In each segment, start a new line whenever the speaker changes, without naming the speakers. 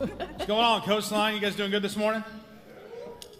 What's going on, Coastline? You guys doing good this morning?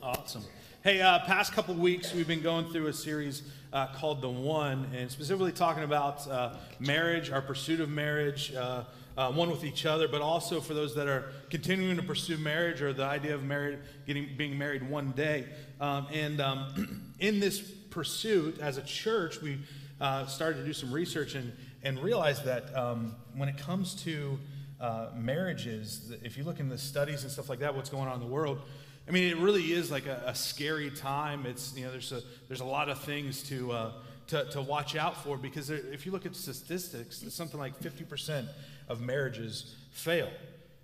Awesome. Hey, uh, past couple weeks we've been going through a series uh, called The One, and specifically talking about uh, marriage, our pursuit of marriage, uh, uh, one with each other, but also for those that are continuing to pursue marriage or the idea of married, getting being married one day. Um, and um, in this pursuit, as a church, we uh, started to do some research and and realized that um, when it comes to uh, marriages, if you look in the studies and stuff like that, what's going on in the world, I mean, it really is like a, a scary time. It's you know, there's a there's a lot of things to uh, to, to watch out for because there, if you look at statistics, something like 50% of marriages fail.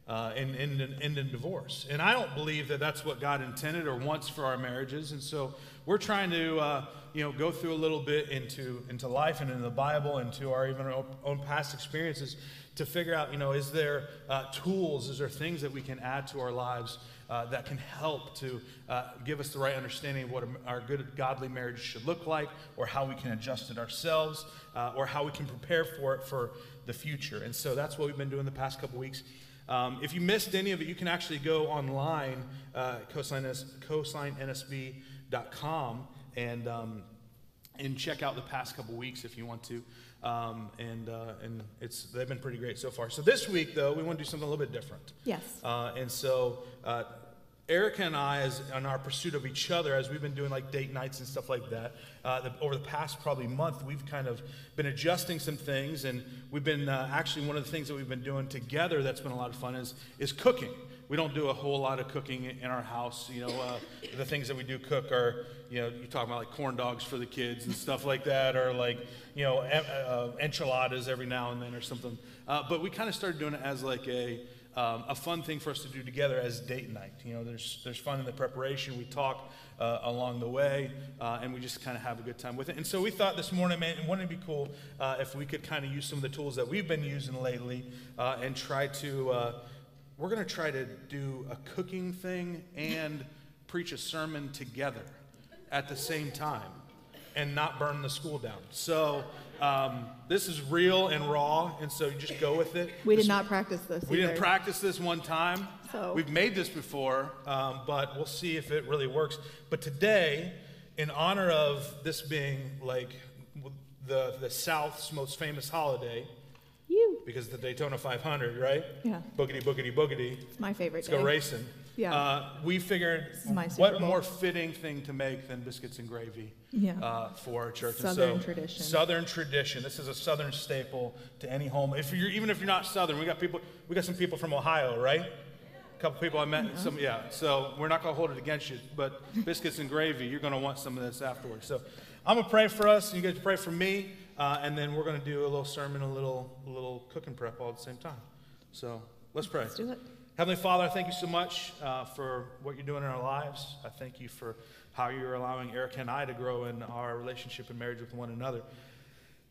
Uh, and end in, in, in divorce. And I don't believe that that's what God intended or wants for our marriages. And so we're trying to, uh, you know, go through a little bit into, into life and into the Bible and to our even our own past experiences to figure out, you know, is there uh, tools, is there things that we can add to our lives uh, that can help to uh, give us the right understanding of what our good godly marriage should look like, or how we can adjust it ourselves, uh, or how we can prepare for it for the future. And so that's what we've been doing the past couple weeks. Um, if you missed any of it, you can actually go online, uh, coastlinensb.com, and, um, and check out the past couple weeks if you want to. Um, and uh, and it's they've been pretty great so far. So this week, though, we want to do something a little bit different.
Yes.
Uh, and so uh, Erica and I, as in our pursuit of each other, as we've been doing like date nights and stuff like that, uh, the, over the past probably month, we've kind of been adjusting some things, and we've been uh, actually one of the things that we've been doing together that's been a lot of fun is is cooking. We don't do a whole lot of cooking in our house. You know, uh, the things that we do cook are, you know, you talk about like corn dogs for the kids and stuff like that, or like, you know, uh, enchiladas every now and then or something. Uh, but we kind of started doing it as like a um, a fun thing for us to do together as date night. You know, there's, there's fun in the preparation. We talk uh, along the way, uh, and we just kind of have a good time with it. And so we thought this morning, man, wouldn't it be cool uh, if we could kind of use some of the tools that we've been using lately uh, and try to, uh, we're going to try to do a cooking thing and preach a sermon together at the same time and not burn the school down. So, um, this is real and raw, and so you just go with it.
We
This-
did not practice this.
we
either.
didn't practice this one time.
So-
We've made this before, um, but we'll see if it really works. But today, in honor of this being like the, the South's most famous holiday,
You.
because of the Daytona 500, right?
Yeah.
Boogity, boogity, boogity.
It's my favorite.
Let's go racing.
Yeah.
Uh, we figured
is my Super
what more fitting thing to make than biscuits and gravy
Yeah.
uh, for our church.
Southern
so,
tradition.
Southern tradition. This is a Southern staple to any home. If you're even if you're not Southern, we got people. We got some people from Ohio, right? A couple people I met. Some yeah. So we're not gonna hold it against you. But biscuits and gravy, you're gonna want some of this afterwards. So I'm gonna pray for us. You guys pray for me, uh, and then we're gonna do a little sermon, a little a little cooking prep all at the same time. So let's pray.
Let's do it.
Heavenly Father, I thank you so much uh, for what you're doing in our lives. I thank you for how you're allowing Erica and I to grow in our relationship and marriage with one another.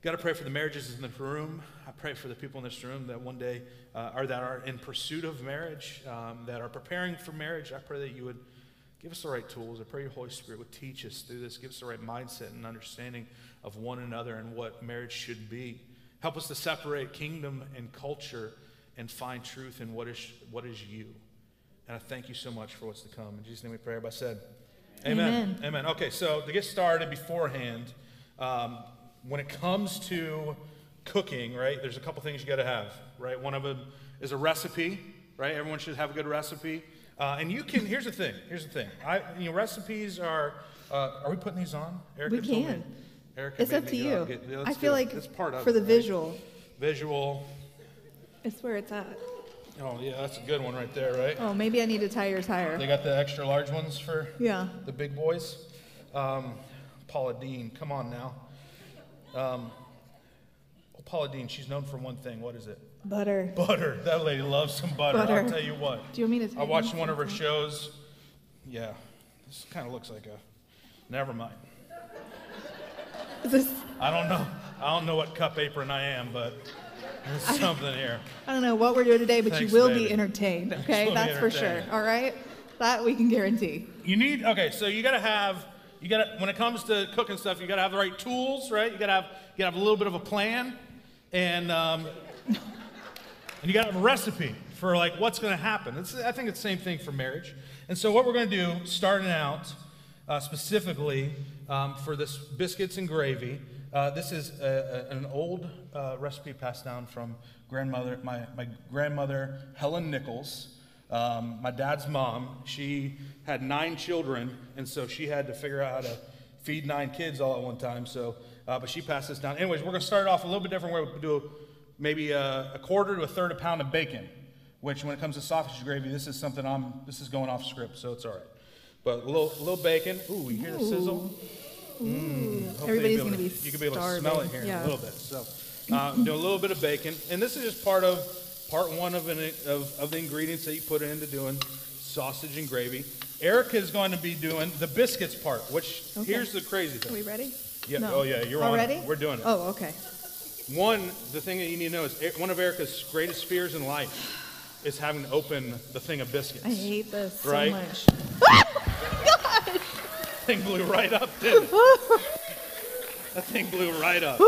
Got to pray for the marriages in the room. I pray for the people in this room that one day uh, are that are in pursuit of marriage, um, that are preparing for marriage. I pray that you would give us the right tools. I pray your Holy Spirit would teach us through this, give us the right mindset and understanding of one another and what marriage should be. Help us to separate kingdom and culture and find truth in what is what is you. And I thank you so much for what's to come. In Jesus' name we pray. Everybody said, Amen.
Amen.
Amen. Okay, so to get started beforehand, um, when it comes to cooking, right, there's a couple things you got to have, right? One of them is a recipe, right? Everyone should have a good recipe. Uh, and you can, here's the thing, here's the thing. I, you know, recipes are, uh, are we putting these on? Erica
We can.
Erica
It's up to you.
get- yeah,
I feel like
That's part of
for
it,
the
right?
visual,
Visual.
It's where it's at.
Oh, yeah, that's a good one right there, right?
Oh, maybe I need to tie yours
They got the extra large ones for
Yeah.
the big boys. Um, Paula Deen, come on now. Um, well, Paula Deen, she's known for one thing. What is it?
Butter.
Butter. That lady loves some butter. I'll
Butter.
tell you what.
Do you want me to?
I watched one of her shows. Yeah, this kind of looks like a. Never mind.
Is this?
I don't know. I don't know what cup apron I am, but there's something here.
I don't know what we're doing today, but
Thanks,
you will
baby.
be entertained. Okay, that's for sure. All right, that we can guarantee.
You need okay, so you gotta have you gotta when it comes to cooking stuff, you gotta have the right tools, right? You gotta have you gotta have a little bit of a plan, and um, and you gotta have a recipe for like what's gonna happen. It's, I think it's the same thing for marriage. And so what we're gonna do, starting out uh, specifically um, for this biscuits and gravy. Uh, this is a, a- an old uh, recipe passed down from grandmother, my, my grandmother Helen Nichols. Um, my dad's mom, she had nine children, and so she had to figure out how to feed nine kids all at one time. So, uh, but she passed this down. Anyways, we're going to start it off a little bit different. We're going to do maybe a, a quarter to a third a pound of bacon, which when it comes to sausage gravy, this is something I'm. This is going off script, so it's all right. But a little, little bacon. Ooh, you hear the sizzle? Mm, hopefully
Everybody's gonna
able
be
You can be able to smell it
starving.
here in a little bit. So, uh, do a little bit of bacon, and this is just part of part one of, an, of of the ingredients that you put into doing sausage and gravy. Erica is going to be doing the biscuits part, which
Okay.
here's the crazy thing.
Are we ready?
Yeah,
No.
oh yeah, you're on
already.
We're doing it.
Oh, okay.
One, the thing that you need to know is one of Erica's greatest fears in life is having to open the thing of biscuits.
I hate this so
Right?
much.
thing blew right up, didn't it? that thing blew right up.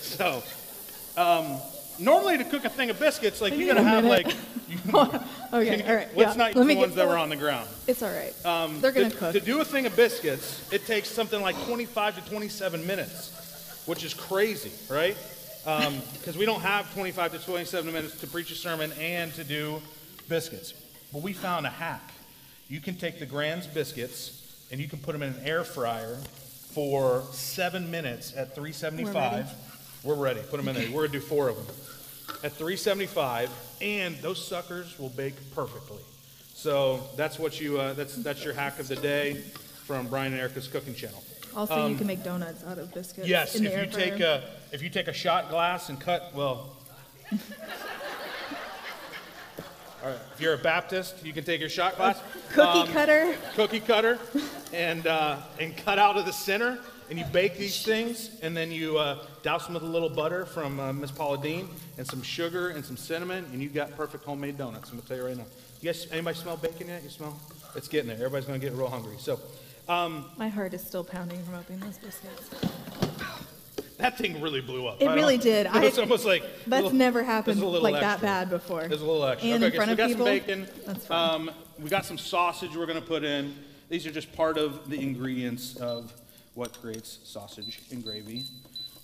so, um, normally to cook a thing of biscuits, like
I
you
need
gotta have
minute.
like. You,
Okay, all right.
let's
yeah.
not
Let
the ones that were on the ground.
It's all right.
Um,
They're gonna
to,
cook.
To do a thing of biscuits, it takes something like 25 to 27 minutes, which is crazy, right? Because we don't have 25 to 27 minutes to preach a sermon and to do biscuits. But we found a hack. You can take the Grands biscuits and you can put them in an air fryer for seven minutes at 375. We're ready. Put them in there. We're gonna do four of them at 375, and those suckers will bake perfectly. So that's what you uh, that's that's your hack of the day from Brian and Erica's cooking channel.
Also, you can make donuts out of biscuits.
um, Yes, if you take a if you take a shot glass and cut well. All right, if you're a Baptist, you can take your shot glass,
cookie
um,
cutter.
cookie cutter, and uh, and cut out of the center, and you bake these things, and then you uh, douse them with a little butter from uh, Miss Paula Deen, and some sugar and some cinnamon, and you got perfect homemade donuts. I'm gonna tell you right now. You guys, anybody smell bacon yet? You smell? It's getting there. Everybody's gonna get real hungry. So
My heart is still pounding from opening those biscuits.
That thing really blew up.
It really did.
It was
I-
almost like
That's
little-
never happened like that bad before.
There's a little extra.
And
okay,
in front
so we
of
got
people?
some bacon.
That's fine.
Um, we got some sausage we're going to put in. These are just part of the ingredients of what creates sausage and gravy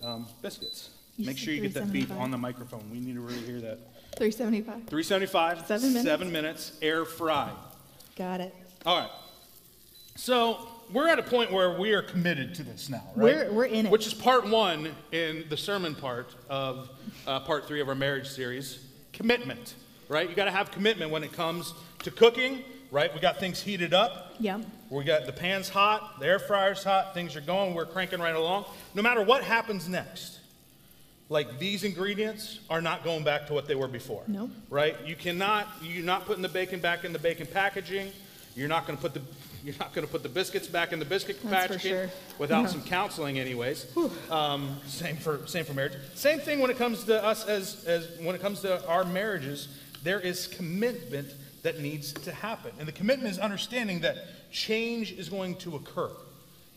um, biscuits.
You
Make sure you get that beep on the microphone. We need to really hear that.
375.
375,
Seven minutes?
seven minutes, air fry.
Got it.
All right. So we're at a point where we are committed to this now, right?
We're- we're in it.
Which is part one in the sermon part of uh, part three of our marriage series commitment, right? You got to have commitment when it comes to cooking, right? We got things heated up.
Yeah.
We got the pan's hot, the air fryer's hot, things are going, we're cranking right along. No matter what happens next, like these ingredients are not going back to what they were before.
Nope.
Right? You cannot, you're not putting the bacon back in the bacon packaging. You're not going to put the, you're not going to put the biscuits back in the biscuit packaging
sure.
without
Yeah.
some counseling, anyways. Um, same for same for marriage. Same thing when it comes to us as as when it comes to our marriages. There is commitment that needs to happen, and the commitment is understanding that change is going to occur.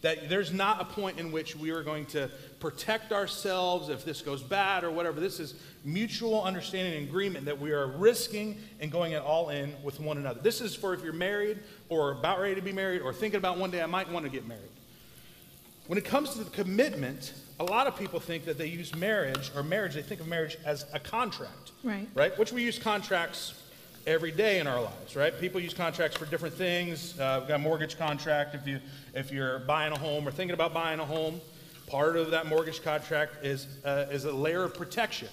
That there's not a point in which we are going to protect ourselves if this goes bad or whatever. This is mutual understanding and agreement that we are risking and going it all in with one another. This is for if you're married or about ready to be married or thinking about one day I might want to get married. When it comes to the commitment, a lot of people think that they use marriage or marriage, they think of marriage as a contract.
Right.
Right? Which we use contracts every day in our lives, right? People use contracts for different things. Uh, we've got a mortgage contract if you if you're buying a home or thinking about buying a home. Part of that mortgage contract is uh, is a layer of protection,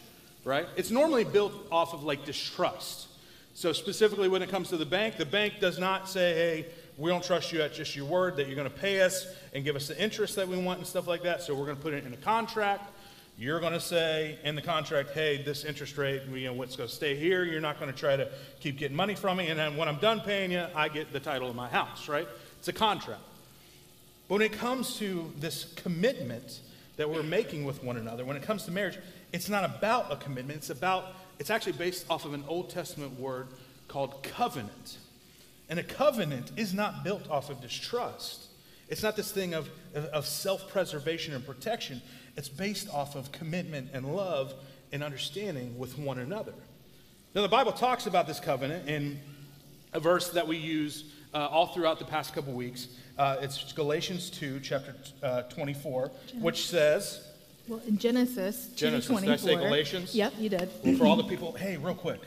right? It's normally built off of like distrust. So specifically when it comes to the bank, the bank does not say, hey, we don't trust you at just your word that you're going to pay us and give us the interest that we want and stuff like that. So we're going to put it in a contract You're going to say in the contract, hey, this interest rate, you know, what's going to stay here. You're not going to try to keep getting money from me. And then when I'm done paying you, I get the title of my house, right? It's a contract. But when it comes to this commitment that we're making with one another, when it comes to marriage, it's not about a commitment. It's about, it's actually based off of an Old Testament word called covenant. And a covenant is not built off of distrust. It's not this thing of, of self preservation and protection. It's based off of commitment and love and understanding with one another. Now, the Bible talks about this covenant in a verse that we use uh, all throughout the past couple weeks. Uh, it's Galatians 2, chapter uh, 24, which says,
Well, in Genesis,
Genesis, did I say Galatians?
Yep, you did.
well, for all the people, hey, real quick.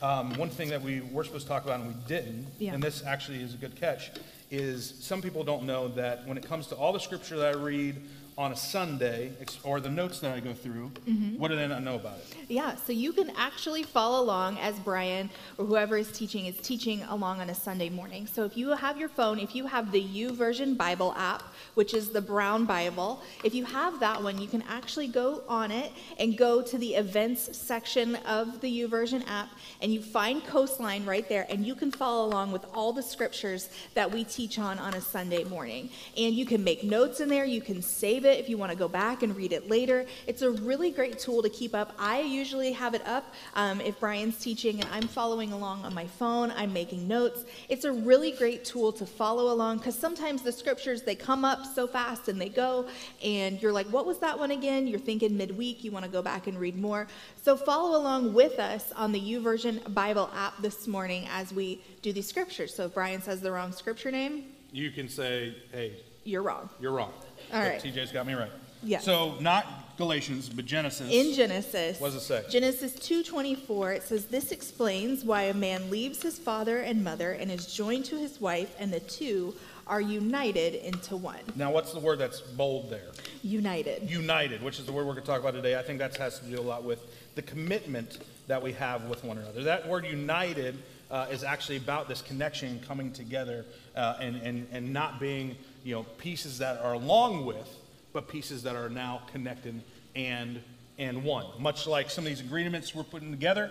Um, one thing that we were supposed to talk about and we didn't,
Yeah.
and this actually is a good catch, is some people don't know that when it comes to all the scripture that I read on a Sunday, or the notes that I go through,
Mm-hmm.
what do they not know about it?
Yeah, so you can actually follow along as Brian or whoever is teaching is teaching along on a Sunday morning. So if you have your phone, if you have the YouVersion Bible app, which is the brown Bible, if you have that one, you can actually go on it and go to the events section of the YouVersion app and you find Coastline right there and you can follow along with all the scriptures that we teach on on a Sunday morning. And you can make notes in there, you can save it if you want to go back and read it later. It's a really great tool to keep up. I usually have it up um, if Brian's teaching and I'm following along on my phone, I'm making notes. It's a really great tool to follow along because sometimes the scriptures they come up so fast and they go, and you're like, what was that one again? You're thinking midweek, you want to go back and read more. So follow along with us on the YouVersion Bible app this morning as we do these scriptures. So if Brian says the wrong scripture name,
You can say, hey,
you're wrong.
you're wrong.
All right.
TJ's got me right.
Yeah.
So not Galatians, but Genesis.
In Genesis,
What does it say?
Genesis 2:24, it says this explains why a man leaves his father and mother and is joined to his wife and the two are united into one.
now, what's the word that's bold there?
United.
united, which is the word we're going to talk about today, I think that has to do a lot with the commitment that we have with one another. That word united uh, is actually about this connection coming together uh, and, and, and not being, you know, pieces that are along with, but pieces that are now connected and, and one. Much like some of these agreements we're putting together,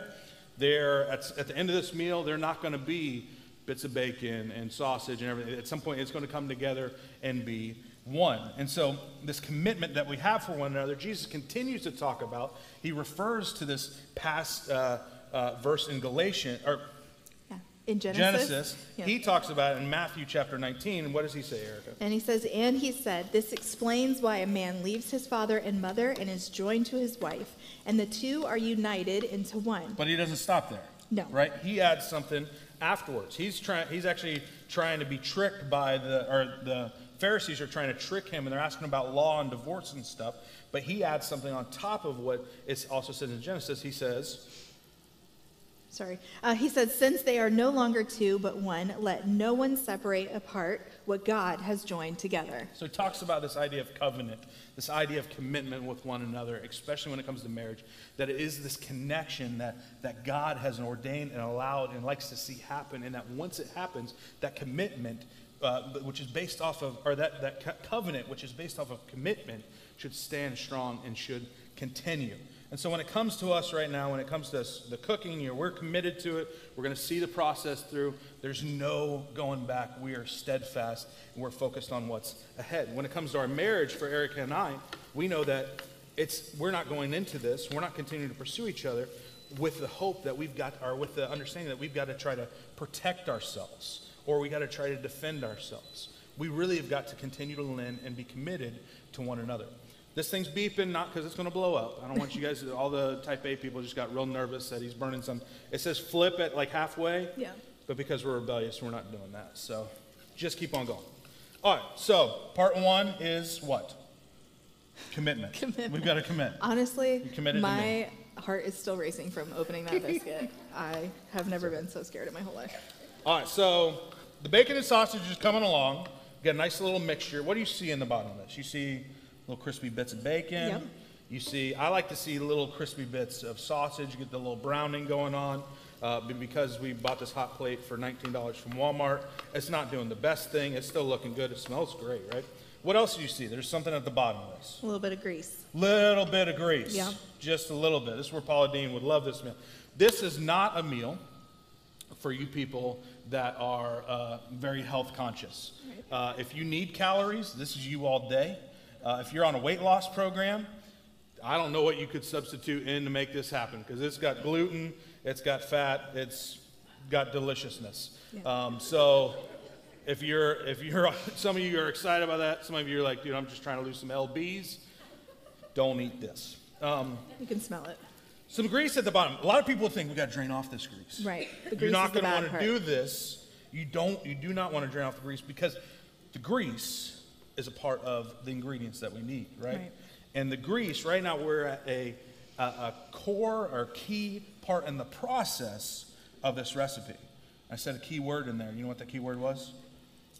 they're, at, at the end of this meal, they're not going to be bits of bacon and sausage and everything. At some point, it's going to come together and be one. And so, this commitment that we have for one another, Jesus continues to talk about. He refers to this past uh, uh, verse in Galatians, or.
In Genesis.
Genesis.
Yeah.
He talks about it in Matthew chapter 19. And what does he say, Erica?
And he says, and he said, This explains why a man leaves his father and mother and is joined to his wife, and the two are united into one.
But he doesn't stop there.
No.
Right? He adds something afterwards. He's trying. He's actually trying to be tricked by the or the Pharisees are trying to trick him, and they're asking about law and divorce and stuff. But he adds something on top of what is also said in Genesis. He says,
Sorry. Uh, he said, Since they are no longer two but one, let no one separate apart what God has joined together.
So he talks about this idea of covenant, this idea of commitment with one another, especially when it comes to marriage, that it is this connection that, that God has ordained and allowed and likes to see happen, and that once it happens, that commitment, uh, which is based off of, or that, that co- covenant, which is based off of commitment, should stand strong and should continue. And so when it comes to us right now, when it comes to us, the cooking, know, we're committed to it. We're going to see the process through. There's no going back. We are steadfast and we're focused on what's ahead. When it comes to our marriage for Erica and I, we know that it's we're not going into this. We're not continuing to pursue each other with the hope that we've got, or with the understanding that we've got to try to protect ourselves or we got to try to defend ourselves. We really have got to continue to lend and be committed to one another. This thing's beeping, not because it's going to blow up. I don't want you guys, all the type A people just got real nervous that he's burning some. It says flip at like halfway.
Yeah.
But because we're rebellious, we're not doing that. So just keep on going. All right, so part one is what? Commitment.
Commitment.
We've got to commit.
Honestly,
You committed
my heart is still racing from opening that biscuit. I have never been so scared in my whole life.
All right, so the bacon and sausage is coming along. You got a nice little mixture. What do you see in the bottom of this? You see little crispy bits of bacon.
Yep.
You see, I like to see little crispy bits of sausage. You get the little browning going on. Uh, but because we bought this hot plate for $19 from Walmart, it's not doing the best thing. It's still looking good. It smells great, right? What else do you see? There's something at the bottom of this.
A little bit of grease.
Little bit of grease.
Yeah.
Just a little bit. This is where Paula Deen would love this meal. This is not a meal for you people that are uh, very health conscious. Uh, if you need calories, this is you all day. Uh, if you're on a weight loss program, I don't know what you could substitute in to make this happen because it's got gluten, it's got fat, it's got deliciousness. Um, so if you're if you're some of you are excited about that, some of you are like, dude, I'm just trying to lose some lbs. Don't eat this. Um,
You can smell it.
some grease at the bottom. A lot of people think we got to drain off this grease.
Right. The
You're not going to want to do this. You don't. You do not want to drain off the grease because the grease is a part of the ingredients that we need, right?
Right.
And the grease. Right now, we're at a, a, a core or key part in the process of this recipe. I said a key word in there. You know what that key word was?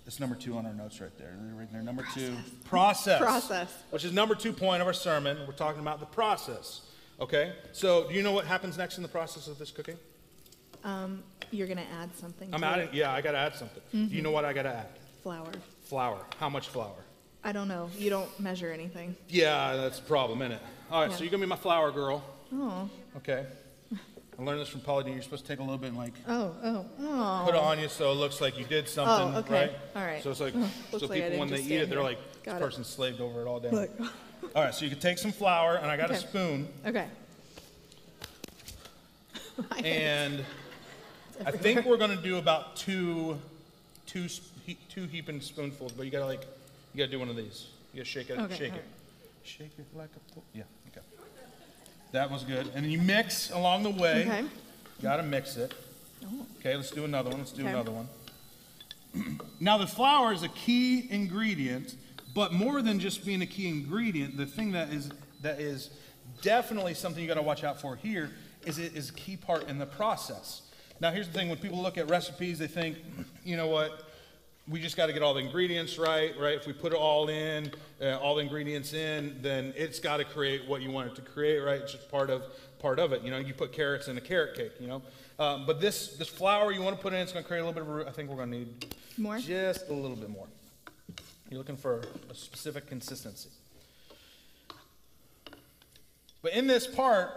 It's number two on our notes right there. They're Right there. Number two, process.
Process.
Which is number two point of our sermon. We're talking about the process. Okay? So, do you know what happens next in the process of this cooking?
Um, you're going to add something
I'm
to
adding,
it.
yeah, I got to add something. Do you know what I got to add?
Flour.
Flour. How much flour?
I don't know. You don't measure anything.
Yeah, that's a problem, isn't it? All right, so you're going to be my flour girl.
Oh.
Okay? I learned this from Paula. You're supposed to take a little bit and like
Oh, oh, oh.
put it on you so it looks like you did oh, something,
Oh, okay.
right?
All right.
So it's like, so people when they eat it, they're like,
Got
this
it.
person slaved over it all day.
Look.
All right, so you can take some flour, and I got a spoon,
Okay.
and I think we're gonna do about two, two, two heaping spoonfuls, but you gotta like, you gotta do one of these. You gotta shake it,
Okay,
shake
all
it,
right.
shake it like a, po- yeah, okay. That was good, and then you mix along the way.
Okay.
Gotta mix it. Oh. Okay, let's do another one. Let's do
Okay.
another one. now, the flour is a key ingredient, but more than just being a key ingredient, the thing that is that is definitely something you got to watch out for here is it is a key part in the process. Now, here's the thing: when people look at recipes, they think, you know what? We just got to get all the ingredients right, right? If we put it all in, uh, all the ingredients in, then it's got to create what you want it to create, right? It's just part of part of it. You know, you put carrots in a carrot cake, you know. Um, but this this flour you want to put in, it's going to create a little bit of. a. I think we're going to need
More?
just a little bit more. You're looking for a specific consistency. But in this part,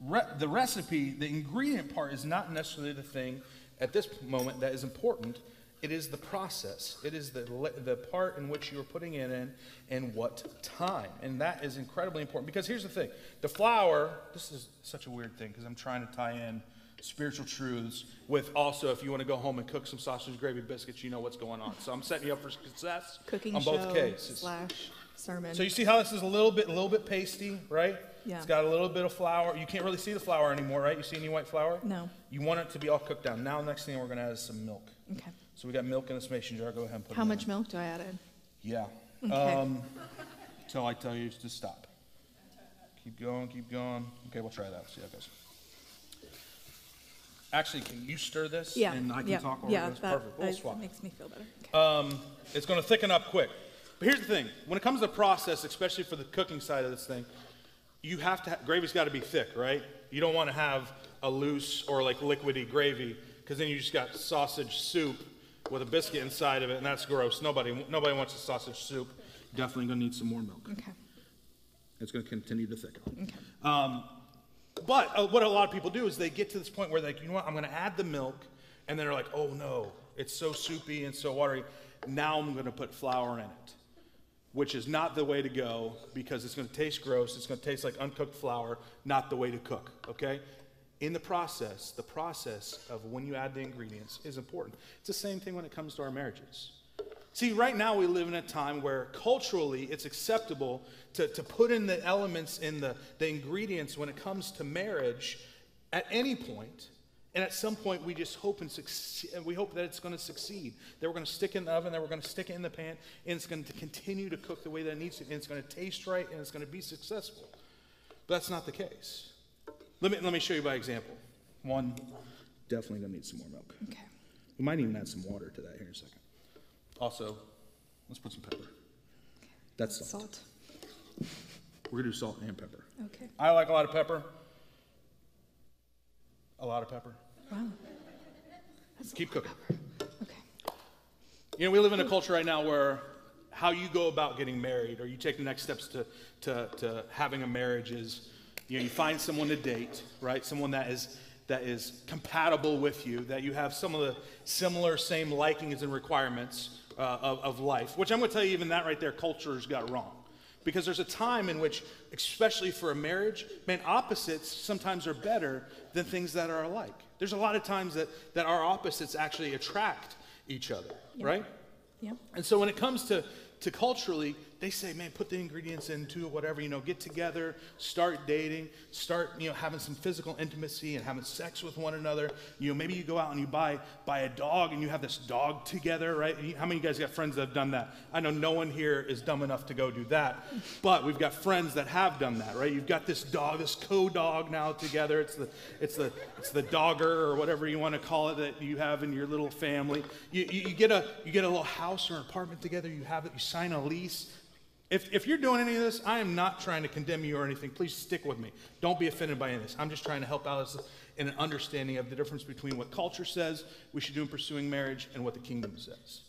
re- the recipe, the ingredient part is not necessarily the thing at this moment that is important. It is the process. It is the, the part in which you're putting it in and what time. And that is incredibly important because here's the thing the flour, this is such a weird thing because I'm trying to tie in spiritual truths with also if you want to go home and cook some sausage gravy biscuits, you know what's going on. So I'm setting you up for success
Cooking
on
show
both cases.
slash sermon.
So you see how this is a little bit, a little bit pasty, right?
Yeah.
It's got a little bit of flour. You can't really see the flour anymore, right? You see any white flour?
No.
You want it to be all cooked down. Now, next thing we're going to add is some milk.
okay.
So we got milk in this mason jar. Go ahead and put
How
it in.
much milk do I add in?
Yeah.
Okay.
Um, till I tell you to stop. Keep going, keep going. Okay, we'll try that. See how it goes. Actually, can you stir this?
Yeah.
And I can
yeah.
talk over
yeah,
this?
that,
Perfect. We'll swap.
makes me feel better. Okay.
Um, it's going to thicken up quick. But here's the thing: when it comes to process, especially for the cooking side of this thing, you have to. Ha- gravy's got to be thick, right? You don't want to have a loose or like liquidy gravy, because then you just got sausage soup with a biscuit inside of it, and that's gross. Nobody, nobody wants a sausage soup. Definitely to need some more milk.
okay.
It's to continue to thicken.
Okay.
Um, but uh, what a lot of people do is they get to this point where they're like, you know what, I'm to add the milk, and then they're like, oh no, it's so soupy and so watery. Now I'm to put flour in it, which is not the way to go because it's going to taste gross. It's going to taste like uncooked flour, not the way to cook, okay? In the process, the process of when you add the ingredients is important. It's the same thing when it comes to our marriages. See, right now we live in a time where culturally it's acceptable to, to put in the elements in the, the ingredients when it comes to marriage at any point. And at some point we just hope and succeed, we hope that it's going to succeed. That we're going to stick it in the oven, that we're going to stick it in the pan, and it's going to continue to cook the way that it needs to, and it's going to taste right, and it's going to be successful. But that's not the case. Let me, let me show you by example. One, definitely going to need some more milk.
Okay.
We might even add some water to that here in a second. Also, let's put some pepper. That's salt.
Salt.
We're gonna do salt and pepper.
Okay.
I like a lot of pepper. A lot of pepper.
Wow.
Keep cooking.
Okay.
You know, we live in a culture right now where how you go about getting married or you take the next steps to, to, to having a marriage is you know you find someone to date right someone that is that is compatible with you that you have some of the similar same likings and requirements uh, of, of life which i'm going to tell you even that right there culture's got wrong because there's a time in which especially for a marriage man opposites sometimes are better than things that are alike. There's a lot of times that, that our opposites actually attract each other right?
Yeah.
and so when it comes to, to culturally, they say, man, put the ingredients into whatever, you know, get together, start dating, start, you know, having some physical intimacy and having sex with one another. You know, maybe you go out and you buy, buy a dog and you have this dog together, right? How many of you guys got friends that have done that? I know no one here is dumb enough to go do that, but we've got friends that have done that, right? You've got this dog, this co-dog now together. It's the, it's the, it's the dogger or whatever you want to call it that you have in your little family. You, you, you get a, you get a little house or an apartment together. You have it. You sign a lease. If, if you're doing any of this, I am not trying to condemn you or anything. Please stick with me. Don't be offended by any of this. I'm just trying to help out in an understanding of the difference between what culture says we should do in pursuing marriage and what the kingdom says.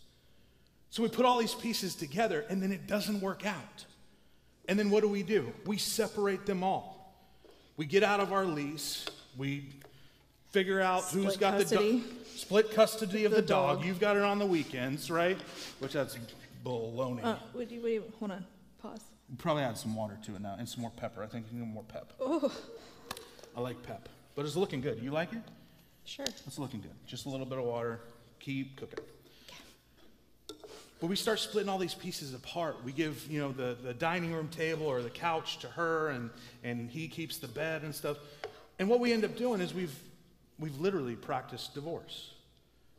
So we put all these pieces together and then it doesn't work out. And then what do we do? We separate them all. We get out of our lease. We figure out who's got the
custody.
dog. Split custody of the,
The
dog.
dog.
You've got it on the weekends, right? Which that's baloney.
Uh, would you, hold on, pause.
Probably add some water to it now and some more pepper. I think you need more pep.
Oh,
I like pep, but it's looking good. You like it?
sure.
It's looking good. Just a little bit of water. Keep cooking. But we start splitting all these pieces apart. We give, you know, the, the dining room table or the couch to her, and, and he keeps the bed and stuff. And what we end up doing is we've, we've literally practiced divorce.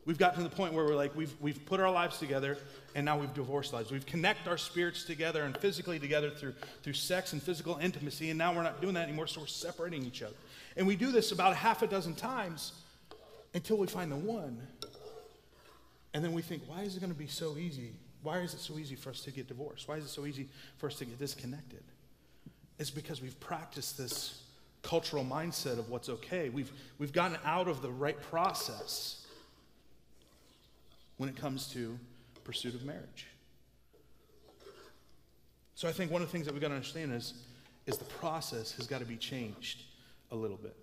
We've gotten to the point where we're like, we've, we've put our lives together, and now we've divorced lives. We've connect our spirits together and physically together through, through sex and physical intimacy, and now we're not doing that anymore, so we're separating each other. And we do this about half a dozen times until we find the one. And then we think, why is it going to be so easy? Why is it so easy for us to get divorced? Why is it so easy for us to get disconnected? It's because we've practiced this cultural mindset of what's okay. We've, we've gotten out of the right process when it comes to pursuit of marriage. So I think one of the things that we've got to understand is, is the process has got to be changed a little bit.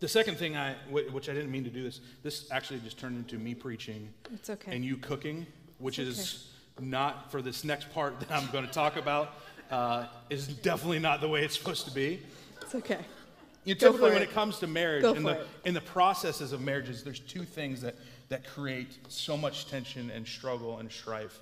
The second thing I, which I didn't mean to do this, this actually just turned into me preaching
It's okay.
and you cooking, which
It's
is not for this next part that I'm going to talk about, uh, is definitely not the way it's supposed to be.
It's okay.
You typically, when
it.
it comes to marriage, in the
it.
in the processes of marriages, there's two things that that create so much tension and struggle and strife.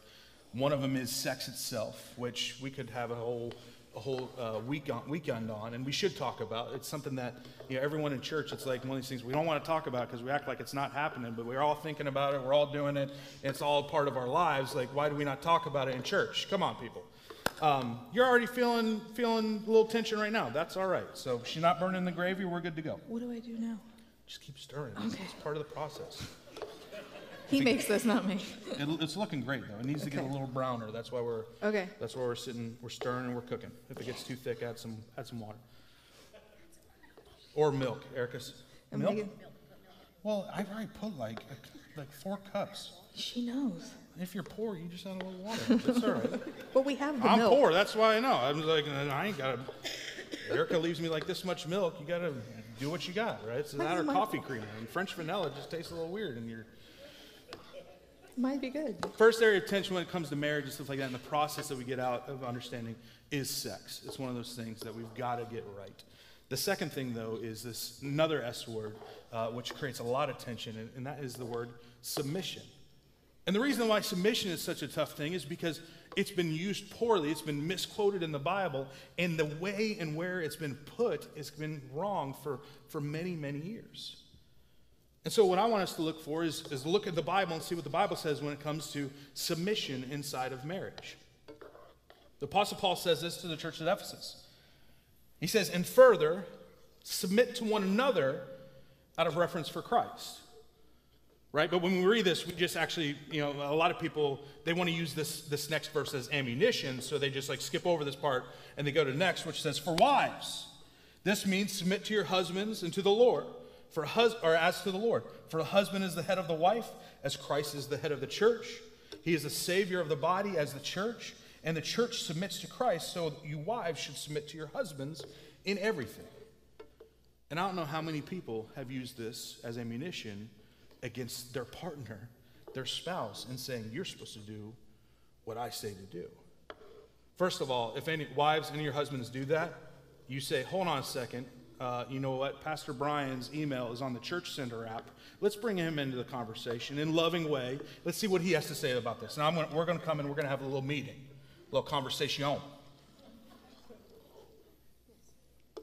One of them is sex itself, which we could have a whole a whole uh, week on, weekend on, and we should talk about. It's something that you know everyone in church. It's like one of these things we don't want to talk about because we act like it's not happening, but we're all thinking about it. We're all doing it. It's all part of our lives. Like, why do we not talk about it in church? Come on, people. Um, you're already feeling feeling a little tension right now. That's all right. So she's not burning the gravy. We're good to go.
What do I do now?
Just keep stirring.
Okay.
it's part of the process.
He makes this, not me.
It, it's looking great though. It needs to get a
Okay.
little browner. That's why we're
Okay.
that's why we're sitting. We're stirring and we're cooking. If it gets too thick, add some add some water or milk. Erica's
I'm
milk.
making-
Well, I've already put like a, like four cups.
She knows.
If you're poor, you just add a little water. That's all right.
But we have the
I'm
milk.
poor. That's why I know. I'm like, I ain't got. Erica leaves me like this much milk. You got to do what you got, right? It's
That's
not
my-
coffee creamer. And French vanilla just tastes a little weird. And you're
Might be good.
first area of tension when it comes to marriage and stuff like that, and the process that we get out of understanding is sex. It's one of those things that we've got to get right. The second thing, though, is this another S word, uh, which creates a lot of tension, and, and that is the word submission. And the reason why submission is such a tough thing is because it's been used poorly, it's been misquoted in the Bible, and the way and where it's been put has been wrong for, for many, many years. And so, what I want us to look for is, is look at the Bible and see what the Bible says when it comes to submission inside of marriage. The Apostle Paul says this to the church at Ephesus. He says, and further, submit to one another out of reference for Christ. Right? But when we read this, we just actually, you know, a lot of people, they want to use this, this next verse as ammunition, so they just like skip over this part and they go to the next, which says, For wives. This means submit to your husbands and to the Lord. For hus- or as to the Lord. For a husband is the head of the wife, as Christ is the head of the church. He He is the Savior of the body as the church, and the church submits to Christ, so you wives should submit to your husbands in everything. And I don't know how many people have used this as ammunition against their partner, their spouse, and saying, You're supposed to do what I say to do. First of all, if any wives, any of your husbands do that, you say, Hold on a second. Uh, you know what? Pastor Brian's email is on the Church Center app. Let's bring him into the conversation in loving way. Let's see what he has to say about this. Now, gonna, we're going to come and we're going to have a little meeting, a little conversation.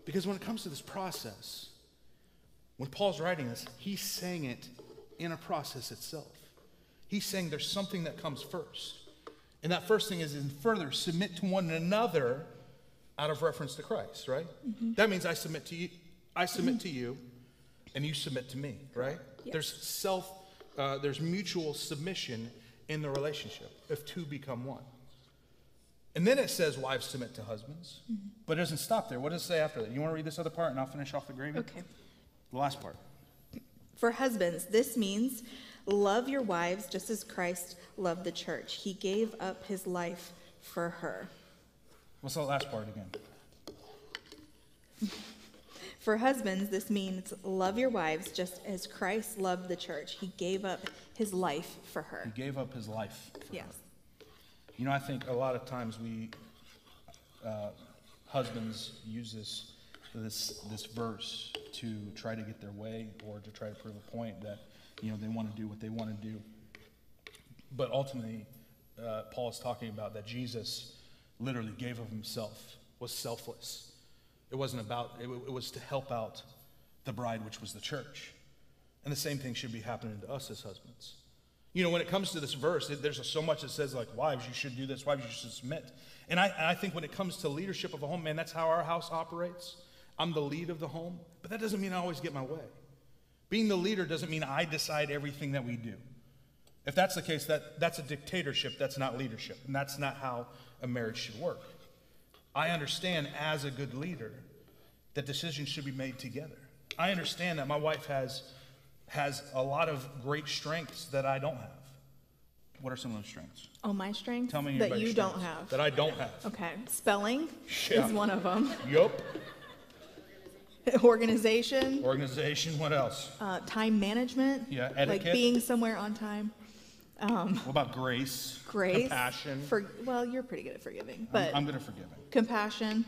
Because when it comes to this process, when Paul's writing this, he's saying it in a process itself. He's saying there's something that comes first. And that first thing is in further submit to one another out of reference to Christ, right? Mm-hmm. That means I submit to you, I submit mm-hmm. to you, and you submit to me, right? Yes. There's self, uh, there's mutual submission in the relationship if two become one. And then it says wives submit to husbands, mm-hmm. but it doesn't stop there. What does it say after that? You want to read this other part, and I'll finish off the gravy.
Okay.
The last part.
For husbands, this means love your wives just as Christ loved the church. He gave up his life for her.
What's the last part again?
For husbands, this means love your wives just as Christ loved the church. He gave up his life for her.
He gave up his life
yes.
Her. You know, I think a lot of times we, uh, husbands, use this this this verse to try to get their way or to try to prove a point that you know they want to do what they want to do. But ultimately, uh, Paul is talking about that Jesus literally gave of himself, was selfless. It wasn't about, it, it was to help out the bride, which was the church. And the same thing should be happening to us as husbands. You know, when it comes to this verse, it, there's so much that says, like, wives, you should do this, wives, you should submit. And I, and I think when it comes to leadership of a home, man, that's how our house operates. I'm the lead of the home, but that doesn't mean I always get my way. Being the leader doesn't mean I decide everything that we do. If that's the case, that, that's a dictatorship, that's not leadership, and that's not how a marriage should work. I understand as a good leader that decisions should be made together. I understand that my wife has, has a lot of great strengths that I don't have. What are some of those strengths?
Oh, my strengths?
Tell me
that you don't have.
That I don't have.
Okay. Spelling yeah. is one of them.
Yup.
Organization.
Organization. What else?
Uh, time management.
Yeah. Etiquette.
Like being somewhere on time.
Um, what about grace?
Grace.
Compassion.
For, well, you're pretty good at forgiving, but
I'm, I'm good at forgiving.
Compassion,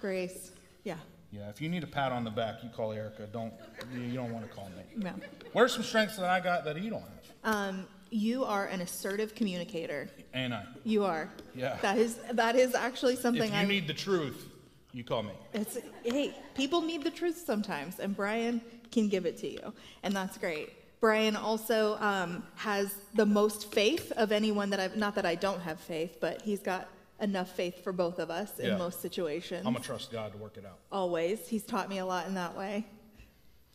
grace. Yeah.
Yeah. If you need a pat on the back, you call Erica. Don't you, don't want to call me.
No.
What are some strengths that I got that you don't
have? Um, you are an assertive communicator.
And I.
You are.
Yeah.
That is that is actually something.
If you I, need the truth, you call me.
It's hey, people need the truth sometimes, and Brian can give it to you, and that's great. Brian also um, has the most faith of anyone that I've, not that I don't have faith, but he's got enough faith for both of us in Yeah. most situations.
I'm gonna trust God to work it out.
Always. He's taught me a lot in that way.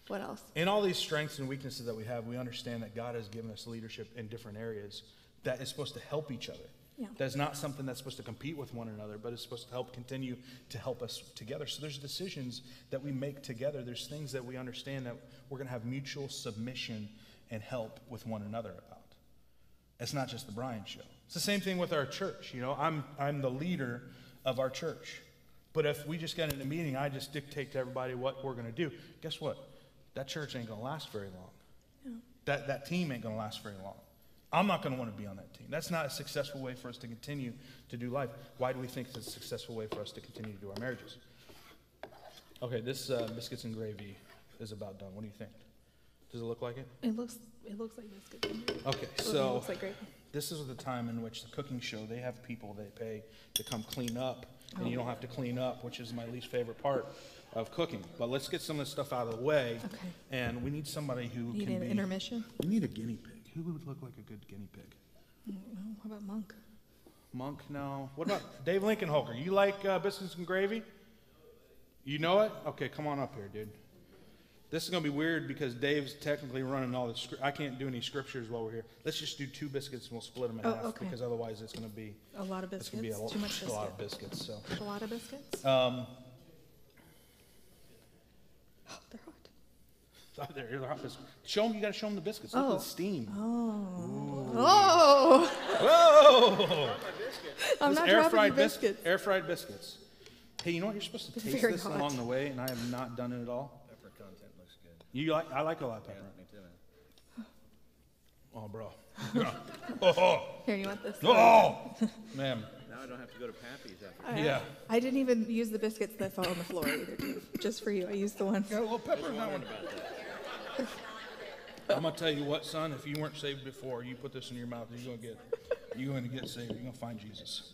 What else?
In all these strengths and weaknesses that we have, we understand that God has given us leadership in different areas that is supposed to help each other.
Yeah.
That's not something that's supposed to compete with one another, but it's supposed to help continue to help us together. So there's decisions that we make together. There's things that we understand that we're going to have mutual submission and help with one another about. It's not just the Brian show. It's the same thing with our church. You know, I'm, I'm the leader of our church. But if we just get in a meeting, I just dictate to everybody what we're going to do, guess what? That church ain't going to last very long. Yeah. That, that team ain't going to last very long. I'm not going to want to be on that team. That's not a successful way for us to continue to do life. Why do we think it's a successful way for us to continue to do our marriages? Okay, this uh, biscuits and gravy is about done. What do you think? Does it look like it?
It looks, it looks like biscuits. And gravy.
Okay,
It
so
looks like gravy.
this is the time in which the cooking show, they have people they pay to come clean up, and you oh. don't have to clean up, which is my least favorite part of cooking. But let's get some of this stuff out of the way.
Okay.
And we need somebody who
Need
can
an
be.
intermission?
We need a guinea pig. Who would look like a good guinea pig?
How about Monk?
Monk, no. What about Dave Lincoln Holker? You like uh, biscuits and gravy? You know it? Okay, come on up here, dude. This is going to be weird because Dave's technically running all the. Scri- I can't do any scriptures while we're here. Let's just do two biscuits and we'll split them in
Oh,
half
okay.
because otherwise it's going to be
A lot of biscuits.
it's
biscuits?
going to be a,
Too much
a lot of biscuits. So.
A lot of biscuits?
Um,
They're hot.
Oh, there, they're hot biscuits. Show them. You got to show them the biscuits. Look
Oh.
at the oh. steam.
Oh. Oh!
Whoa! Oh,
I'm
This
not
air
dropping
fried
your
bis-
biscuits.
Air fried biscuits. Hey, you know what? You're supposed to
It's
taste
very
this
hot.
along the way, and I have not done it at all.
Pepper content looks good.
You like? I like a lot of pepper.
Me too, man.
Oh, bro. Oh, oh,
Here, you want this?
oh, man.
Now I don't have to go to Pappy's after.
I,
Yeah.
I didn't even use the biscuits that fell on the floor either, dude. Just for you. I used the ones.
Got a little pepper in that one. I'm gonna tell you what, son. If you weren't saved before, you put this in your mouth, you're gonna get, you're gonna get saved. You're gonna find Jesus.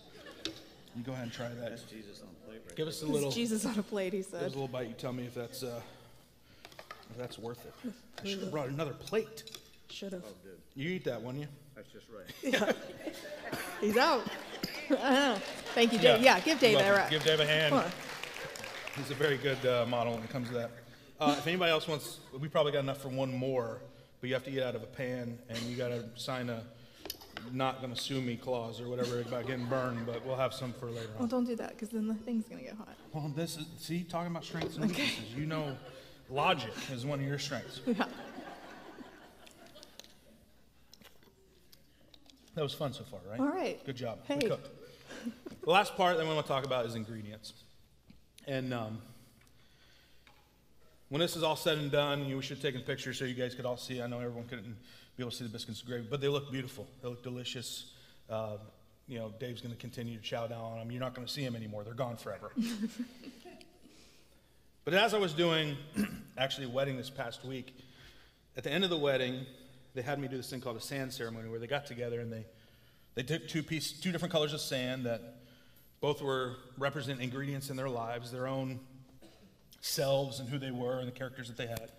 You go ahead and try that.
That's Jesus on a plate right
Give us a
It's
little.
Jesus on a plate, he
Give us
said.
a little bite. You tell me if that's uh, if that's worth it. I should have brought another plate.
Should have.
You eat that, wouldn't you?
That's just right.
He's out. Thank you, Dave. Yeah, give Dave
You're
that right.
Give Dave a hand. He's a very good uh, model when it comes to that. Uh, if anybody else wants, we probably got enough for one more, but you have to eat out of a pan, and you got to sign a not going to sue me clause or whatever about getting burned, but we'll have some for later
Well,
on.
don't do that, because then the thing's gonna get hot.
Well, this is, see, talking about strengths and weaknesses. You know, logic is one of your strengths.
Yeah.
That was fun so far, right?
All right.
Good job.
Hey.
We cooked. the last part that we want to talk about is ingredients. And um, when this is all said and done, you, we should have taken pictures so you guys could all see. I know everyone couldn't be able to see the biscuits and gravy, but they look beautiful. They look delicious. Uh, you know, Dave's going to continue to chow down on them. You're not going to see them anymore. They're gone forever. but as I was doing, actually, a wedding this past week, at the end of the wedding, they had me do this thing called a sand ceremony where they got together and they, they took two piece, two different colors of sand that both were represent ingredients in their lives, their own selves and who they were and the characters that they had.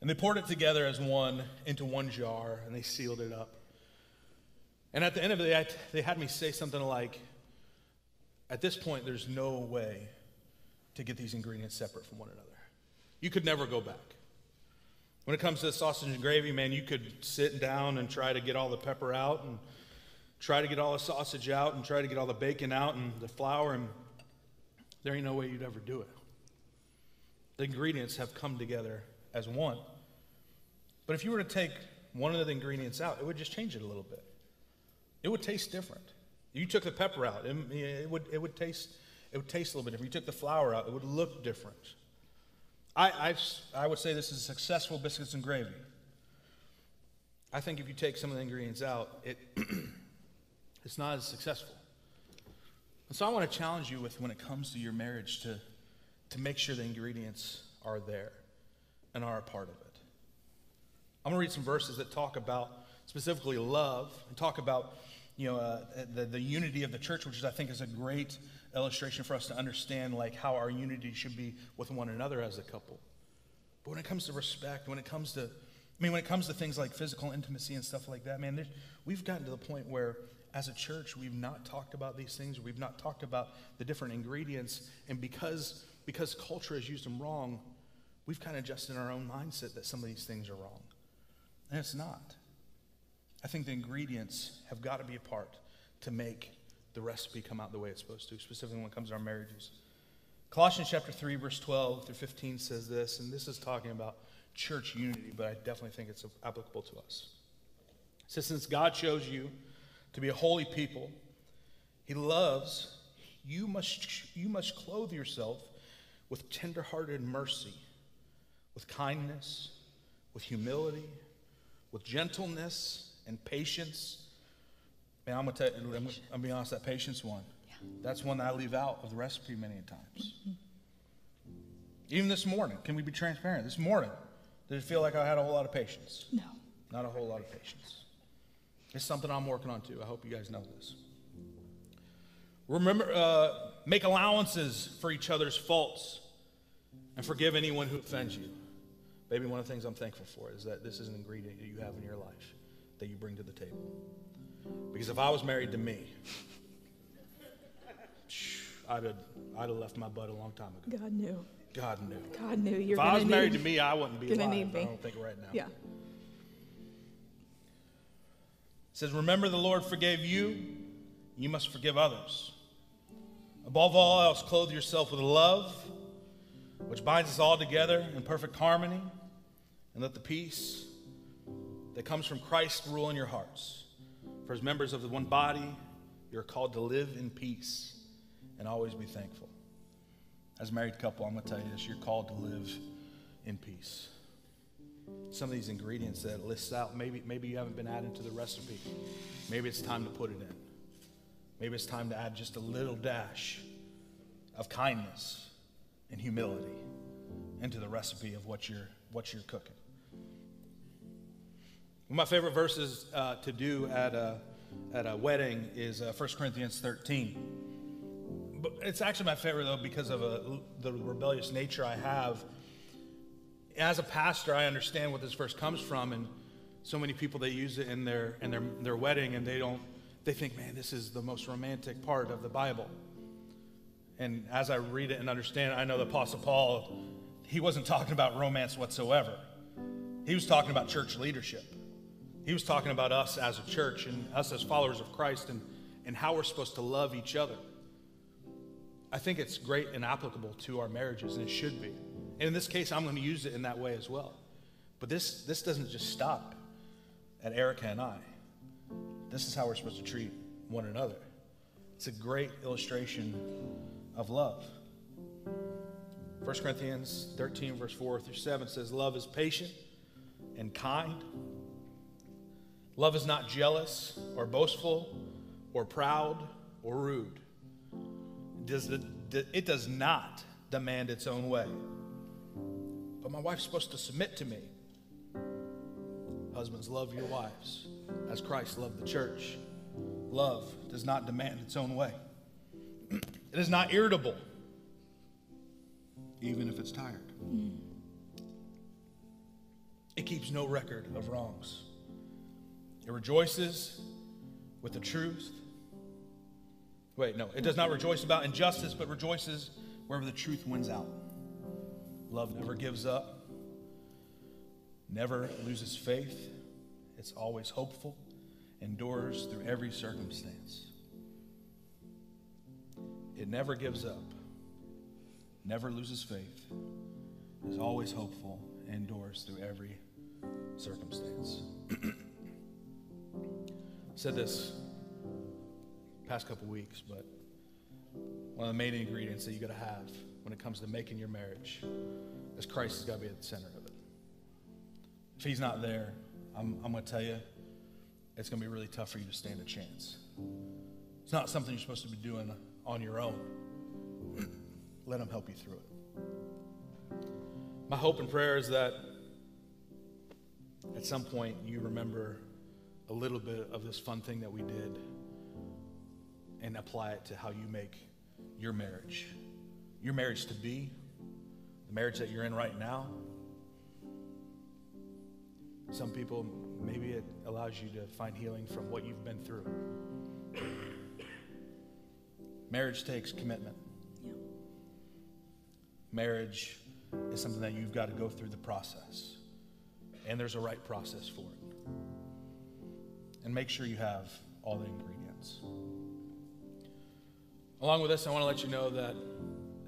And they poured it together as one into one jar and they sealed it up. And at the end of it, they had me say something like, at this point, there's no way to get these ingredients separate from one another. You could never go back. When it comes to sausage and gravy, man, you could sit down and try to get all the pepper out and try to get all the sausage out and try to get all the bacon out and the flour, and there ain't no way you'd ever do it. The ingredients have come together as one. But if you were to take one of the ingredients out, it would just change it a little bit. It would taste different. You took the pepper out, it, it would, it would taste it would taste a little bit different. If you took the flour out, it would look different. I, I, I would say this is successful biscuits and gravy. I think if you take some of the ingredients out, it, it's not as successful. And so I want to challenge you with when it comes to your marriage to, to make sure the ingredients are there and are a part of it. I'm going to read some verses that talk about specifically love and talk about you know uh, the, the unity of the church, which is, I think is a great illustration for us to understand like how our unity should be with one another as a couple. But when it comes to respect, when it comes to, I mean, when it comes to things like physical intimacy and stuff like that, man, we've gotten to the point where, as a church, we've not talked about these things. We've not talked about the different ingredients, and because because culture has used them wrong, we've kind of just in our own mindset that some of these things are wrong, and it's not. I think the ingredients have got to be a part to make the recipe come out the way it's supposed to, specifically when it comes to our marriages. Colossians chapter 3, verse 12 through 15 says this, and this is talking about church unity, but I definitely think it's applicable to us. It says, Since God chose you to be a holy people, He loves, you must, you must clothe yourself with tenderhearted mercy, with kindness, with humility, with gentleness and patience. Man, I'm gonna tell you, I'm gonna, be honest, that patience one, that's one that I leave out of the recipe many times. Even this morning, can we be transparent? This morning, did it feel like I had a whole lot of patience?
No.
Not a whole lot of patience. It's something I'm working on too. I hope you guys know this. Remember, uh, make allowances for each other's faults and forgive anyone who offends you. Baby, one of the things I'm thankful for is that this is an ingredient that you have in your life that you bring to the table. Because if I was married to me, I'd have, I'd have left my butt a long time ago.
God knew.
God knew.
God knew you're
If I was married to me, I wouldn't be alive.
need me.
I don't think right now.
Yeah.
It says, Remember the Lord forgave you, you must forgive others. Above all else, clothe yourself with love, which binds us all together in perfect harmony, and let the peace that comes from Christ rule in your hearts. For as members of the one body, You're called to live in peace and always be thankful. As a married couple, I'm going to tell you this you're called to live in peace. Some of these ingredients that it lists out, maybe, maybe you haven't been adding to the recipe. Maybe it's time to put it in. Maybe it's time to add just a little dash of kindness and humility into the recipe of what you're, what you're cooking. One of my favorite verses uh, to do at a, at a wedding is uh, 1 Corinthians 13. But it's actually my favorite, though, because of a, the rebellious nature I have. As a pastor, I understand what this verse comes from, and so many people they use it in their in their, their wedding, and they don't. They think, man, this is the most romantic part of the Bible. And as I read it and understand, I know the Apostle Paul, he wasn't talking about romance whatsoever. He was talking about church leadership. He was talking about us as a church and us as followers of Christ and, and how we're supposed to love each other. I think it's great and applicable to our marriages, and it should be. And in this case, I'm going to use it in that way as well. But this, this doesn't just stop at Erica and I. This is how we're supposed to treat one another. It's a great illustration of love. 1 Corinthians 13, verse 4 through 7 says, Love is patient and kind. Love is not jealous or boastful or proud or rude. Does it, it does not demand its own way. But my wife's supposed to submit to me. Husbands, love your wives as Christ loved the church. Love does not demand its own way. It is not irritable, even if it's tired. Hmm. It keeps no record of wrongs. It rejoices with the truth. Wait, no, it does not rejoice about injustice, but rejoices wherever the truth wins out. Love never gives up, never loses faith. It's always hopeful, endures through every circumstance. It never gives up, never loses faith, is always hopeful, endures through every circumstance. said this past couple weeks, but one of the main ingredients that you got to have when it comes to making your marriage is Christ has got to be at the center of it. If he's not there, I'm, I'm going to tell you, it's going to be really tough for you to stand a chance. It's not something you're supposed to be doing on your own. Let him help you through it. My hope and prayer is that at some point you remember a little bit of this fun thing that we did and apply it to how you make your marriage, your marriage to be, the marriage that you're in right now. Some people, maybe it allows you to find healing from what you've been through. Marriage takes commitment.
Yeah.
Marriage is something that you've got to go through the process, and there's a right process for it. And make sure you have all the ingredients. Along with this, I want to let you know that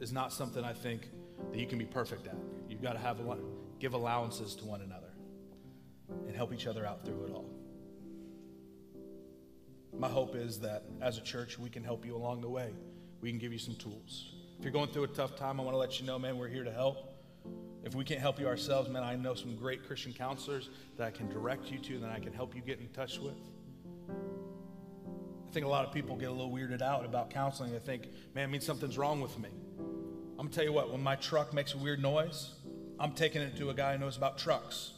is not something I think that you can be perfect at. You've got to have a, give allowances to one another and help each other out through it all. My hope is that as a church, we can help you along the way. We can give you some tools. If you're going through a tough time, I want to let you know, man, we're here to help. If we can't help you ourselves, man, I know some great Christian counselors that I can direct you to, that I can help you get in touch with. I think a lot of people get a little weirded out about counseling. They think, man, it means something's wrong with me. I'm going to tell you what, when my truck makes a weird noise, I'm taking it to a guy who knows about trucks.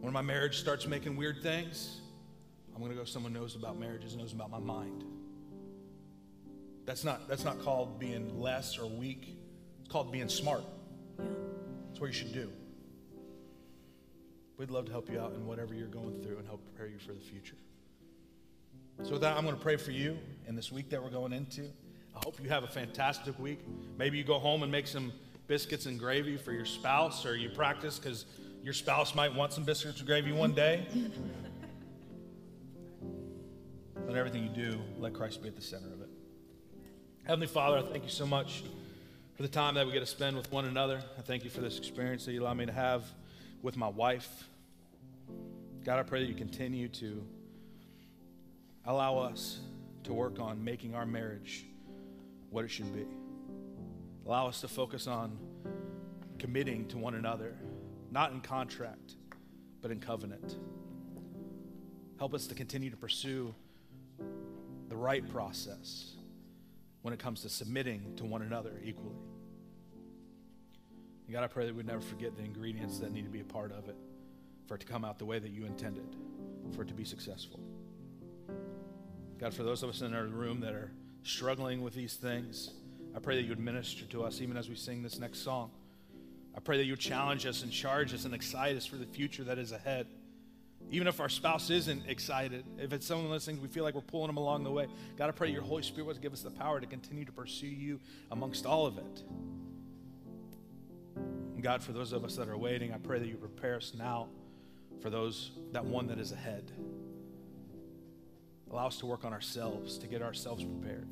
When my marriage starts making weird things, I'm going to go someone knows about marriages, knows about my mind. That's not, that's not called being less or weak. It's called being smart.
Yeah.
That's what you should do. We'd love to help you out in whatever you're going through and help prepare you for the future. So, with that, I'm going to pray for you in this week that we're going into. I hope you have a fantastic week. Maybe you go home and make some biscuits and gravy for your spouse, or you practice because your spouse might want some biscuits and gravy one day. but everything you do, let Christ be at the center of it. Heavenly Father, I thank you so much for the time that we get to spend with one another. I thank you for this experience that you allow me to have with my wife. God, I pray that you continue to allow us to work on making our marriage what it should be. Allow us to focus on committing to one another, not in contract, but in covenant. Help us to continue to pursue the right process when it comes to submitting to one another equally. And God, I pray that we'd never forget the ingredients that need to be a part of it for it to come out the way that you intended, for it to be successful. God, for those of us in our room that are struggling with these things, I pray that you would minister to us even as we sing this next song. I pray that you challenge us and charge us and excite us for the future that is ahead. Even if our spouse isn't excited, if it's someone listening, we feel like we're pulling them along the way. God, I pray your Holy Spirit would give us the power to continue to pursue you amongst all of it. And God, for those of us that are waiting, I pray that you prepare us now for those that one that is ahead. Allow us to work on ourselves, to get ourselves prepared.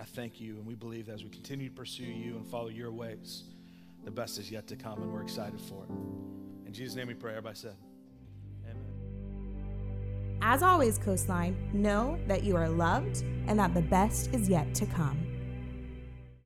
I thank you, and we believe that as we continue to pursue you and follow your ways, the best is yet to come, and we're excited for it. In Jesus' name we pray. Everybody said.
As always, Coastline, know that you are loved and that the best is yet to come.